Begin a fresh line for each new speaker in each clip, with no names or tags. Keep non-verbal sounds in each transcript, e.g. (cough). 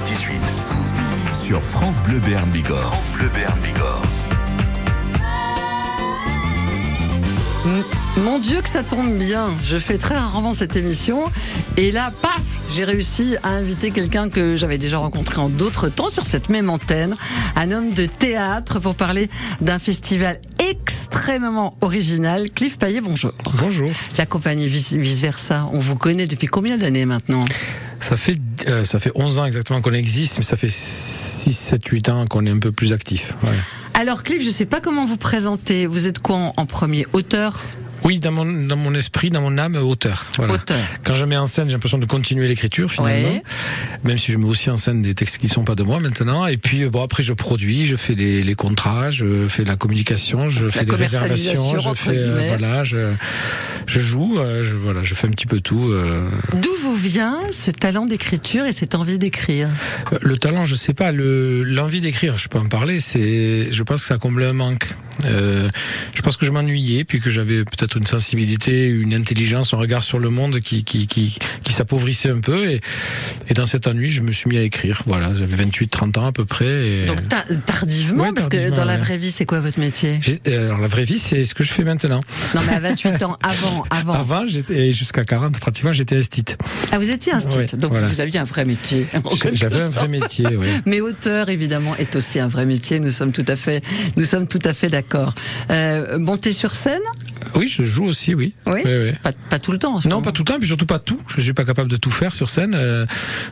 16-18. Sur France Bleu Béarn Bigorre. France Bleu Béarn Bigorre.
Mon Dieu que ça tombe bien. Je fais très rarement cette émission. Et là, paf, j'ai réussi à inviter quelqu'un que j'avais déjà rencontré en d'autres temps sur cette même antenne. Un homme de théâtre pour parler d'un festival extrêmement original. Cliff Payet, bonjour.
Bonjour.
La compagnie Vice Versa, on vous connaît depuis combien d'années maintenant?
Ça fait, euh, ça fait 11 ans exactement qu'on existe, mais ça fait 6, 7, 8 ans qu'on est un peu plus actif.
Alors Cliff, je sais pas comment vous présenter. Vous êtes quoi en premier? Auteur?
Oui, dans mon, dans mon esprit, dans mon âme, auteur. Voilà.
Auteur.
Quand je mets en scène, j'ai l'impression de continuer l'écriture finalement.
Ouais.
Même si je mets aussi en scène des textes qui sont pas de moi maintenant. Et puis, bon, après, je produis, je fais les, les contrats, je fais la communication, je fais les réservations, je fais, euh, voilà, je, je joue, euh, je, voilà, je fais un petit peu tout. euh.
D'où vous vient ce talent d'écriture et cette envie d'écrire?
Le talent, je sais pas. Le l'envie d'écrire, je peux en parler. C'est, je pense que ça a comblé un manque. Euh, je pense que je m'ennuyais, puis que j'avais peut-être une sensibilité, une intelligence, un regard sur le monde qui qui qui, qui s'appauvrissait un peu. Et, et dans cet ennui, je me suis mis à écrire. Voilà, j'avais 28-30 ans à peu près. Et...
Donc ta- tardivement,
Ouais,
parce que dans la vraie vie, c'est quoi votre métier?
Euh, alors la vraie vie, c'est ce que je fais maintenant.
Non, mais à 28 ans, avant, (laughs) avant.
Avant, j'étais jusqu'à 40 pratiquement, j'étais esthite.
Ah, vous étiez
Ouais,
donc
voilà.
vous aviez un vrai métier.
J'avais un vrai métier. Ouais. (laughs)
Mais auteur, évidemment, est aussi un vrai métier. Nous sommes tout à fait, nous sommes tout à fait d'accord. Euh, monter sur scène?
Oui, je joue aussi, oui.
Oui.
Oui, oui.
Pas, pas tout le temps.
Non, pas tout le temps, puis surtout pas tout. Je suis pas capable de tout faire sur scène. euh,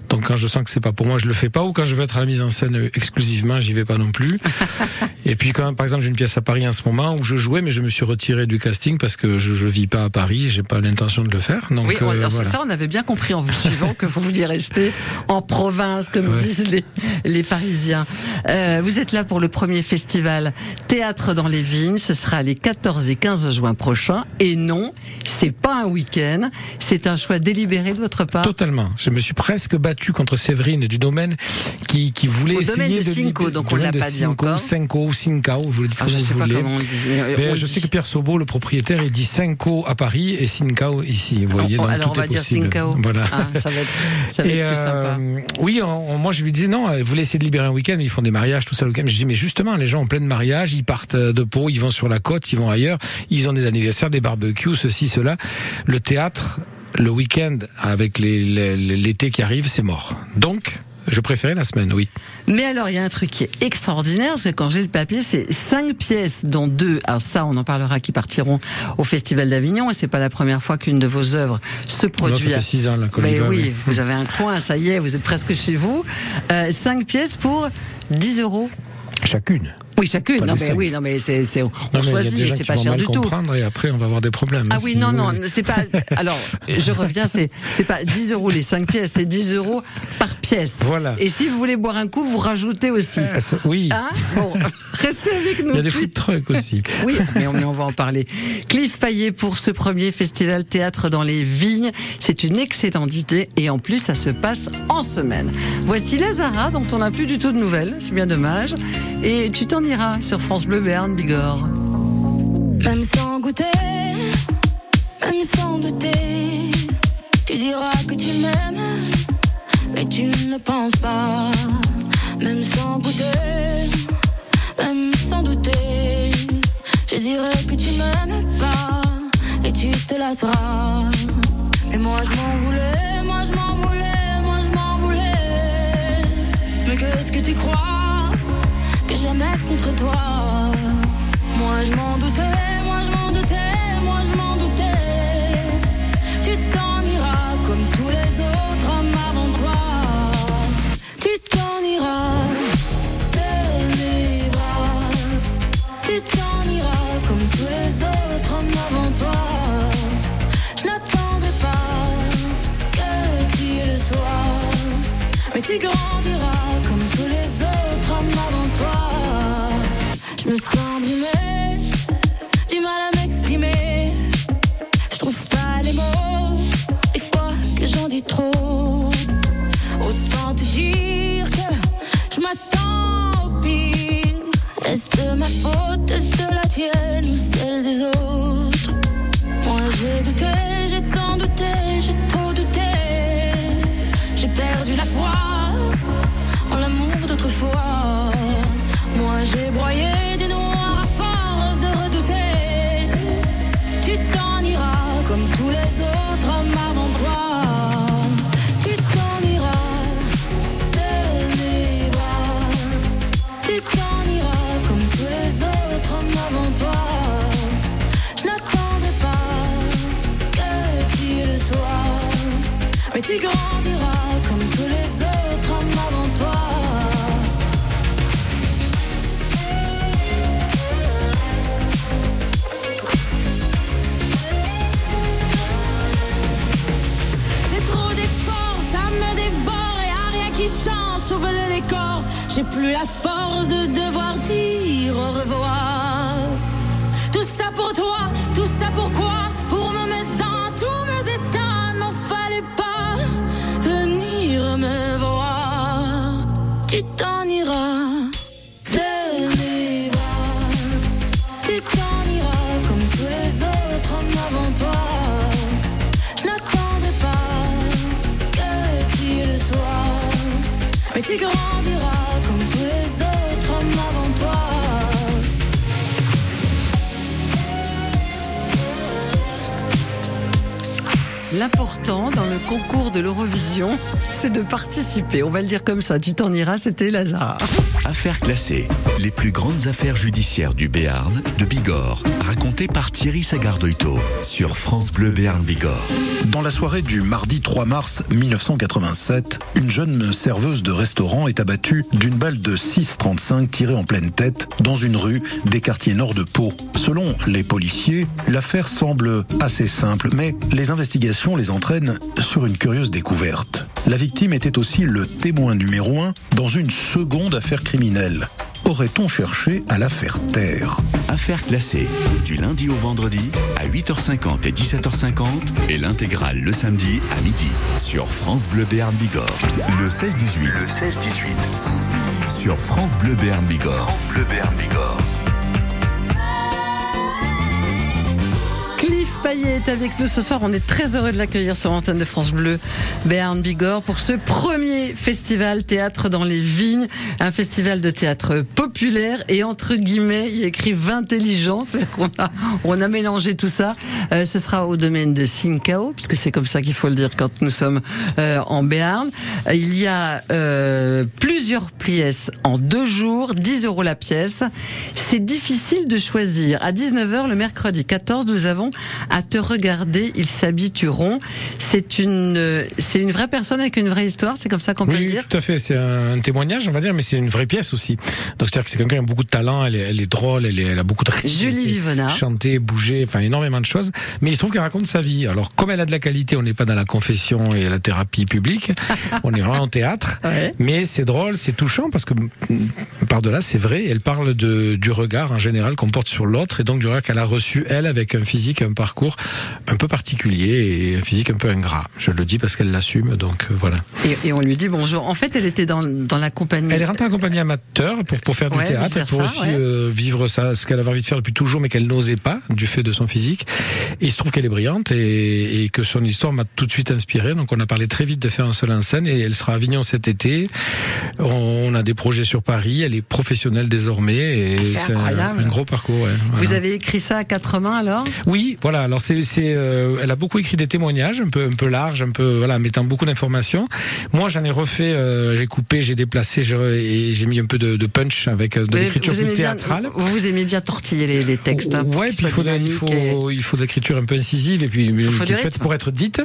donc quand je sens que c'est pas pour moi, je le fais pas. Ou quand je veux être à la mise en scène euh, exclusivement, j'y vais pas non plus. (laughs) Et puis quand, par exemple, j'ai une pièce à Paris en ce moment où je jouais, mais je me suis retiré du casting parce que je, je vis pas à Paris, et j'ai pas l'intention de le faire. Donc
Oui,
euh,
alors c'est
voilà.
ça, on avait bien compris en vous suivant que vous vouliez rester en province, comme
Ouais.
disent les, les Parisiens. Euh, vous êtes là pour le premier festival Théâtre dans les Vignes. Ce sera les 14 et 15 juin prochains. Et non, c'est pas un week-end. C'est un choix délibéré de votre part.
Totalement. Je me suis presque battu contre Séverine du domaine qui, qui voulait
Au
essayer
domaine de Cinco, donc on l'a pas dit
Cinco,
encore.
Cinco ou Cincao, vous le dites
Ah,
comme
je
vous
sais pas comment on dit. Euh,
Ben,
on
je sais que Pierre Sobo, le propriétaire, il dit Cinco à Paris et Cincao ici. Vous voyez,
Oh,
donc
alors on va
est
dire. Cincao.
Voilà.
Ah, ça va être, ça va
Et
être plus
euh,
sympa.
oui, on- on- moi je lui disais non, euh, vous voulez essayer de libérer un week-end, ils font des mariages, tout ça le week-end. Je dis mais justement, les gens en plein de mariage, ils partent euh, de Pau, ils vont sur la côte, ils vont ailleurs, ils ont des anniversaires, des barbecues, ceci, cela. Le théâtre, le week-end avec les- les- l'été qui arrive, c'est mort. Donc, je préférais la semaine, oui.
Mais alors, il y a un truc qui est extraordinaire, parce que quand j'ai le papier, c'est cinq pièces, dont deux, alors ça, on en parlera, qui partiront au Festival d'Avignon, et c'est pas la première fois qu'une de vos œuvres se
Non,
produit.
ça fait six ans là
Mais
va,
oui,
oui.
vous avez un coin, ça y est, vous êtes presque chez vous. Euh, cinq pièces pour 10 euros.
Chacune.
Oui, chacune. Non, mais oui, non, mais c'est, c'est, on
Non,
choisit, c'est pas cher du tout.
comprendre et après on va avoir des problèmes.
Ah oui,
si
non, non, c'est pas. (laughs) Alors, je reviens, c'est c'est pas 10 euros les 5 pièces, c'est 10 euros par pièce.
Voilà.
Et si vous voulez boire un coup, vous rajoutez aussi.
Ah, ça- oui.
Hein? Bon, (laughs) restez avec nous.
Il y a des food trucks aussi. (laughs)
Oui, mais on, mais on va en parler. Cliff Payet pour ce premier festival théâtre dans les vignes. C'est une excellente idée et en plus, ça se passe en semaine. Voici Lazara, dont on n'a plus du tout de nouvelles. C'est bien dommage. Et tu t'en sur France Bleu Bigorre.
Même sans goûter, même sans douter, tu diras que tu m'aimes, mais tu ne penses pas. Même sans goûter, même sans douter, je dirais que tu m'aimes pas et tu te lasseras. Mais moi je m'en voulais, moi je m'en voulais, moi je m'en voulais. Mais qu'est-ce que tu crois? J'aime être contre toi? Moi je m'en doutais, moi je m'en doutais, moi je m'en doutais. Tu t'en iras comme tous les autres hommes avant toi. Tu t'en iras de mes bras. Tu t'en iras comme tous les autres hommes avant toi. Je n'attendrai pas que tu le sois. Mais tu grandiras tu grandiras comme tous les autres hommes avant toi. C'est trop d'efforts, ça me dévore et à rien qui change, sauve le décor, j'ai plus la force. Tu grandiras comme tous les autres hommes avant toi.
L'important dans le concours de l'Eurovision, c'est de participer. On va le dire comme ça. Tu t'en iras, c'était Lazare.
Affaires classées. Les plus grandes affaires judiciaires du Béarn, de Bigorre, racontées par Thierry Sagardoito sur France Bleu Béarn Bigorre.
Dans la soirée du mardi 3 mars 1987, une jeune serveuse de restaurant est abattue d'une balle de 6,35 tirée en pleine tête dans une rue des quartiers nord de Pau. Selon les policiers, l'affaire semble assez simple, mais les investigations les entraînent sur une curieuse découverte. La victime était aussi le témoin numéro un dans une seconde affaire criminelle. Aurait-on cherché à la faire taire?
Affaires classées. Du lundi au vendredi à 8h50 et 17h50 et l'intégrale le samedi à midi sur France Bleu Béarn Bigorre. Le 16-18. Le 16-18. Sur France Bleu Béarn Bigorre. France Bleu Béarn Bigorre.
Payet est avec nous ce soir. On est très heureux de l'accueillir sur l'antenne de France Bleu, Béarn Bigorre, pour ce premier festival Théâtre dans les Vignes, un festival de théâtre populaire et entre guillemets, il écrit 20 intelligents. C'est-à-dire a, on a mélangé tout ça. Euh, ce sera au domaine de Sinkao, puisque c'est comme ça qu'il faut le dire quand nous sommes euh, en Béarn. Il y a euh, plusieurs pièces en deux jours, 10 euros la pièce. C'est difficile de choisir. À 19h le mercredi 14, nous avons à te regarder, ils s'habitueront. C'est une, c'est une vraie personne avec une vraie histoire. C'est comme ça qu'on peut le dire.
tout à fait. C'est un témoignage, on va dire, mais c'est une vraie pièce aussi. Donc c'est-à-dire que c'est quelqu'un qui a beaucoup de talent, elle est, elle est drôle, elle, est, elle a beaucoup de rythme,
Julie
c'est
Vivonard.
chanter, bouger, enfin énormément de choses. Mais il se trouve qu'elle raconte sa vie. Alors comme elle a de la qualité, on n'est pas dans la confession et la thérapie publique, (laughs) on est vraiment en théâtre.
Ouais.
Mais c'est drôle, c'est touchant parce que par delà, c'est vrai. Elle parle de du regard en général qu'on porte sur l'autre et donc du regard qu'elle a reçu elle avec un physique, un parcours un peu particulier et un physique un peu ingrat. Je le dis parce qu'elle l'assume. Donc euh, voilà.
Et, et on lui dit bonjour. En fait, elle était dans, dans la compagnie.
Elle est rentrée en compagnie amateur pour, pour faire du
Ouais,
théâtre pour aussi
ouais.
euh, vivre ça, ce qu'elle avait envie de faire depuis toujours, mais qu'elle n'osait pas du fait de son physique. Et il se trouve qu'elle est brillante et, et que son histoire m'a tout de suite inspiré. Donc on a parlé très vite de faire un seul en scène et elle sera à Avignon cet été. On a des projets sur Paris. Elle est professionnelle désormais et
Ah, c'est
un, un gros parcours. ouais.
Vous avez écrit ça à quatre mains alors?
Oui, voilà. Alors c'est, c'est, euh, elle a beaucoup écrit des témoignages, un peu, un peu larges, un peu, voilà, mettant beaucoup d'informations. Moi, j'en ai refait, euh, j'ai coupé, j'ai déplacé, j'ai- et j'ai mis un peu de, de punch avec euh, de
Vous-
l'écriture
vous
plus
aimez bien-
théâtrale.
Vous, aimez bien tortiller les, les textes. hein,
ouais, puis il faut, de, il faut, il faut de l'écriture un peu incisive et puis faite pour être dite.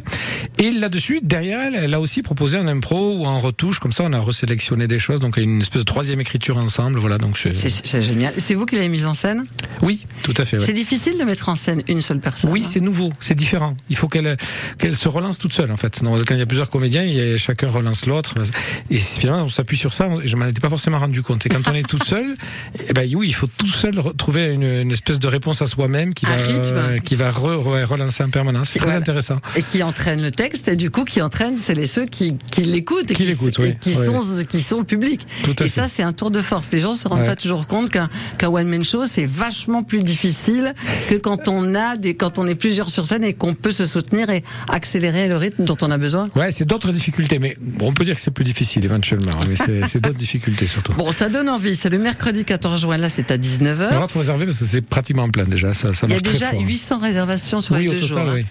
Et là-dessus, derrière elle, elle a aussi proposé un impro ou en retouche, comme ça, on a resélectionné des choses, donc une espèce de troisième écriture ensemble, voilà. Donc c'est-
et- C'est c'est génial. C'est vous qui l'avez mise en scène?
Oui, tout à fait. ouais.
C'est difficile de mettre en scène une seule personne.
Oui, c'est nouveau, c'est différent. Il faut qu'elle qu'elle se relance toute seule en fait. Donc, quand il y a plusieurs comédiens, il y a- chacun relance l'autre. Et finalement, on s'appuie sur ça. Je m'en étais pas forcément rendu compte. Et quand on est toute seule, (laughs) eh ben oui, il faut tout seul trouver une, une espèce de réponse à soi-même qui
rythme.
qui va re- re- relancer en permanence. C'est très
Voilà.
intéressant.
et qui entraîne le texte et du coup qui entraîne c'est les ceux qui, qui l'écoutent et
Qui
qui, et
oui.
qui
Oui.
sont qui sont
Tout à
et
fait.
ça c'est un tour de force les gens se rendent
Ouais.
pas toujours compte qu'un qu'un one man show c'est vachement plus difficile que quand on a des quand on est plusieurs sur scène et qu'on peut se soutenir et accélérer le rythme dont on a besoin
Ouais, c'est d'autres difficultés, mais bon, on peut dire que c'est plus difficile éventuellement. Mais c'est (laughs) c'est d'autres difficultés surtout.
bon ça donne envie c'est le mercredi 14 juin là c'est à 19h
Alors là, faut réserver parce que c'est pratiquement plein déjà. Ça, ça
il y a déjà
fort.
800 réservations sur
Oui,
les deux
total,
jours hein.
oui.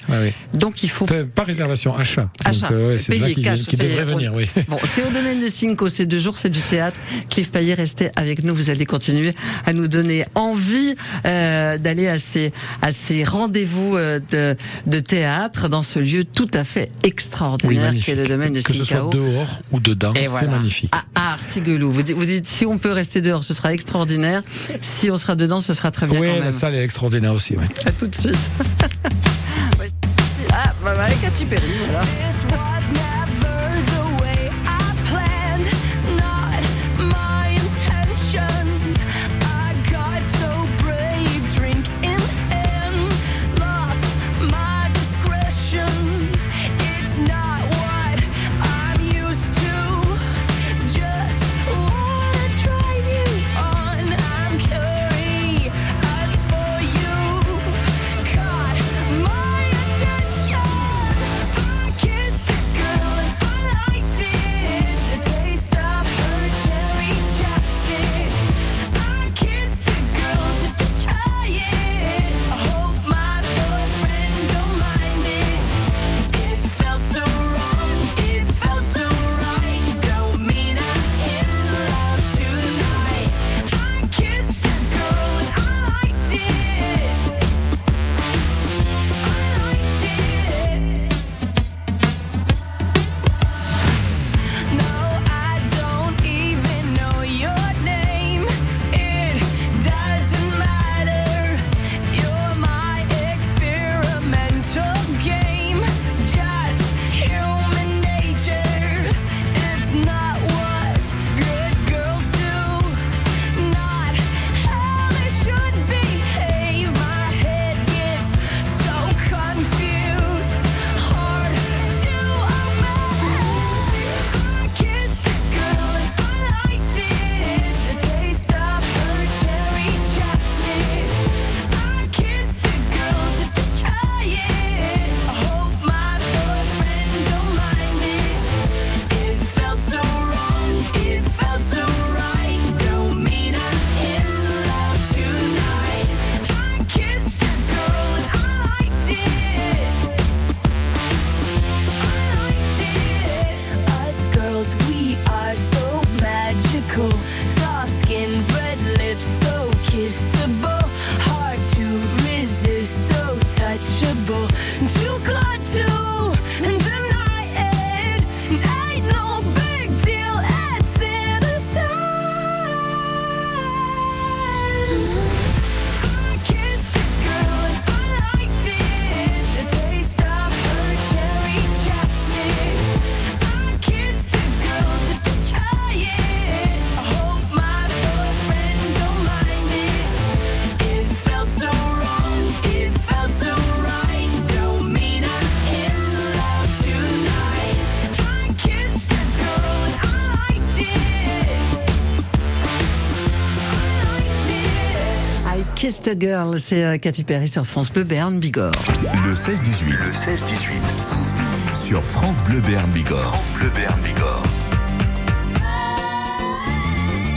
Oui.
donc il faut
pas réservation, achat.
Achat.
Donc, euh, ouais, c'est qui,
cash, on-
venir, oui. (laughs) (laughs)
Bon, c'est au domaine de Cinco, ces deux jours, c'est du théâtre. Cliff Payet, restez avec nous, vous allez continuer à nous donner envie euh, d'aller à ces, à ces rendez-vous euh, de, de théâtre dans ce lieu tout à fait
Oui,
extraordinaire qui est le domaine de
que ce soit dehors ou dedans, c'est
voilà.
magnifique.
À, à Artiguelou. Vous dites, vous dites, si on peut rester dehors, ce sera extraordinaire. Si on sera dedans, ce sera très bien
oui,
quand
la salle est extraordinaire aussi. Ouais.
À tout de suite. (laughs) Ah, bah, bah, avec Katy Perry, voilà.
impossible Kissed a Girl,
c'est euh, Katy Perry sur France Bleu Berne Bigorre.
Le 16-18. Le 16-18. Sur France Bleu Béarn Bigorre. France Bleu Béarn Bigorre.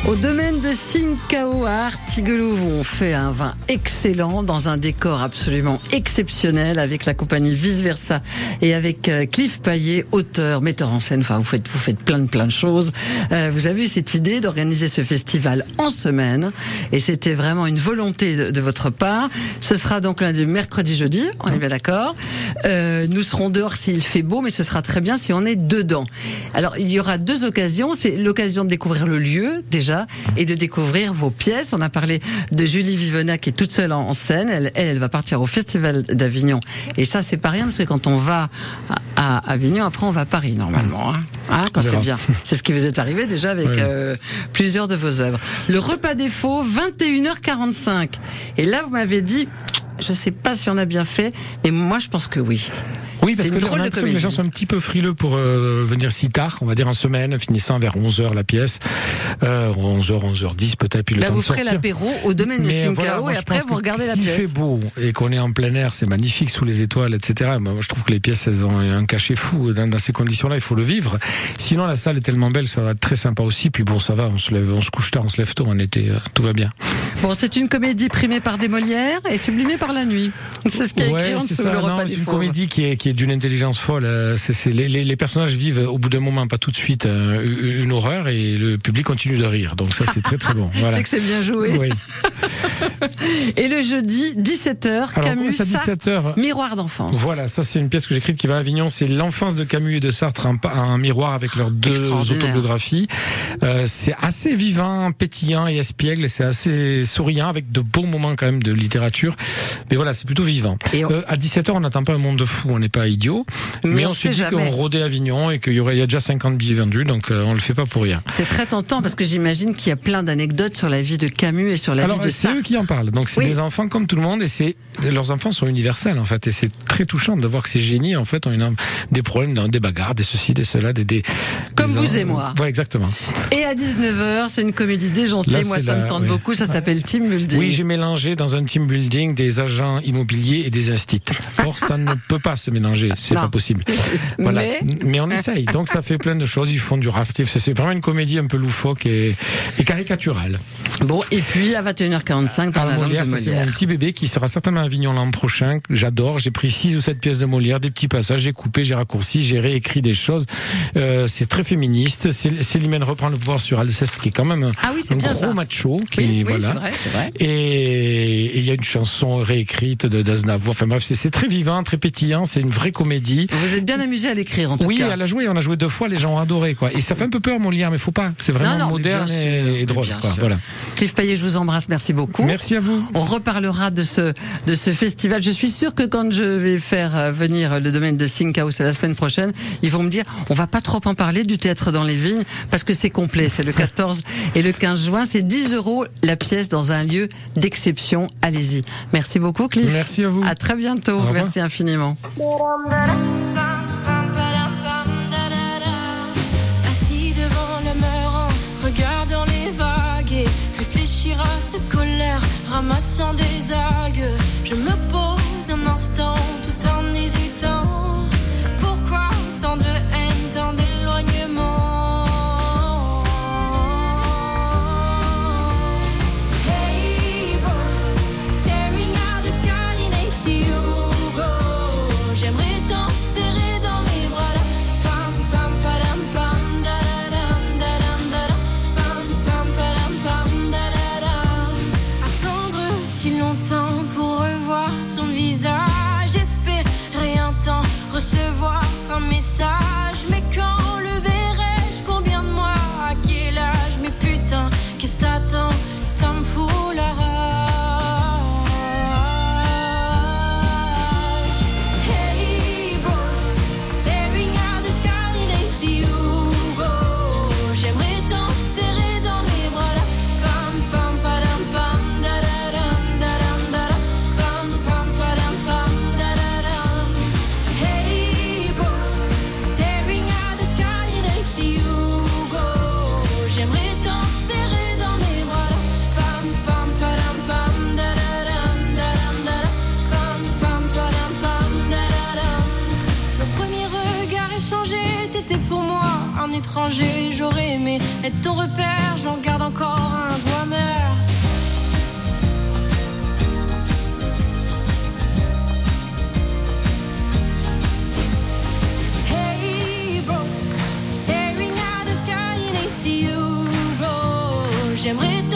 Au domaine de Sinkao à Artiguelouve, où on fait un vin excellent dans un décor absolument exceptionnel avec la compagnie Vice Versa et avec euh, Cliff Paillet, auteur, metteur en scène. Enfin, vous faites, vous faites plein de plein de choses. Euh, vous avez eu cette idée d'organiser ce festival en semaine et c'était vraiment une volonté de, de votre part. Ce sera donc lundi, mercredi, jeudi. On est bien d'accord. Euh, nous serons dehors s'il fait beau, mais ce sera très bien si on est dedans. Alors, il y aura deux occasions. C'est l'occasion de découvrir le lieu déjà et de découvrir vos pièces. On a parlé de Julie Vivena qui est toute seule en scène. Elle, elle, elle va partir au Festival d'Avignon. Et ça, c'est pas rien parce que quand on va à, à Avignon, après on va à Paris normalement. Hein, Hein, quand c'est bien. C'est ce qui vous est arrivé déjà avec
Oui.
euh, plusieurs de vos œuvres. Le repas défaut, 21h45. Et là, vous m'avez dit. Je sais pas si on a bien fait, mais moi je pense que oui.
Oui, parce que
drôle de
les gens sont un petit peu frileux pour euh, venir si tard, on va dire en semaine, finissant vers 11h la pièce, euh, 11h, 11h10 peut-être, puis le
Là,
temps
vous
de
ferez l'apéro au domaine de Simcao
voilà, moi,
et après vous regardez la
S'il
pièce.
fait beau et qu'on est en plein air, c'est magnifique sous les étoiles, etc. Moi, je trouve que les pièces, elles ont un cachet fou. Dans, dans ces conditions-là, il faut le vivre. Sinon, la salle est tellement belle, ça va être très sympa aussi. Puis bon, ça va, on se lève, on se couche tard, on se lève tôt en été, euh, tout va bien.
Bon, c'est une comédie primée par des Molières et sublimée par la nuit. C'est ce qui est écrit en dessous le
Non, c'est une comédie qui est, qui est d'une intelligence folle. Euh, les, les- les personnages vivent au bout d'un moment, pas tout de suite, euh, une horreur et le public continue de rire. Donc ça, c'est très très bon. (laughs) Voilà.
C'est que c'est bien joué.
Oui. (laughs)
Et le jeudi, 17h,
Alors,
Camus, Sartre,
17h.
Miroir d'enfance.
Voilà, ça c'est une pièce que j'ai écrite qui va à Avignon. C'est l'enfance de Camus et de Sartre, un, miroir avec leurs deux autobiographies. Euh, c'est assez vivant, pétillant et espiègle. C'est assez souriant avec de beaux moments quand même de littérature. Mais voilà, c'est plutôt vivant.
Et on-
Euh, à 17h, on n'attend pas un monde de fou, on n'est pas idiot.
Mais
Mais,
on
on, s'est dit qu'on rodait Avignon et qu'il y aurait il y a déjà 50 billets vendus, donc euh, on le fait pas pour rien.
C'est très tentant parce que j'imagine qu'il y a plein d'anecdotes sur la vie de Camus et sur la
Alors
vie de
c'est
Sartre.
eux qui en parlent. Donc c'est
Oui.
des enfants comme tout le monde et c'est leurs enfants sont universels en fait et c'est très touchant de voir que ces génies en fait ont une, des problèmes, dans des bagarres, des ceci, des cela, des, des
Comme
des-
vous et moi.
Ouais, exactement.
Et à 19h, c'est une comédie déjantée.
Là,
Moi,
c'est
ça
la-
me tente
oui.
beaucoup. Ça s'appelle Team Building.
Oui, j'ai mélangé dans un team building des agents immobiliers et des instits. Or, ça ne peut pas se mélanger, c'est pas possible. (laughs) Voilà.
Mais-
Mais... on essaye. Donc, ça fait plein de choses. Ils font du rafting. C'est vraiment une comédie un peu loufoque et, et caricaturale.
Bon, et puis à 21h45 dans
Alors,
la langue
Molière, c'est mon petit bébé qui sera certainement à Avignon l'an prochain. J'adore. J'ai pris six ou sept pièces de Molière, des petits passages, j'ai coupé, j'ai raccourci, j'ai réécrit des choses. Euh, c'est très féministe. Cé- Célimène reprend le pouvoir sur Alceste, qui est quand même un,
Ah oui,
un gros
ça.
macho. Qui,
Oui, oui,
voilà.
c'est vrai, c'est vrai.
Et il y a une chanson réécrite de d'Aznavour. Enfin bref, c'est- c'est très vivant, très pétillant. C'est une vraie comédie.
Vous êtes bien amusé à l'écrire en tout
Oui,
cas.
elle a joué, on a joué deux fois, les gens ont adoré quoi. Et ça fait un peu peur Molière, mais faut pas. C'est vraiment
Non, non,
moderne et,
sûr,
et
mais
drôle. Quoi. Voilà.
Cliff Payet, je vous embrasse. Merci beaucoup.
Merci à vous.
On reparlera de ce de ce festival. Je suis sûr que quand je vais faire euh, venir le domaine de Think House la semaine prochaine, ils vont me dire on va pas trop en parler du théâtre dans les vignes parce que c'est complet. C'est le (laughs) 14 et le 15 juin. C'est 10 euros la pièce dans un lieu d'exception. Allez-y. Merci beaucoup, Cliff.
Merci à vous.
À très bientôt. Merci infiniment.
Assis devant le mur en regardant les vagues et réfléchir à cette colère, ramassant des algues. Je me pose un instant tout en hésitant. Pourquoi tant de haine, J'aimerais te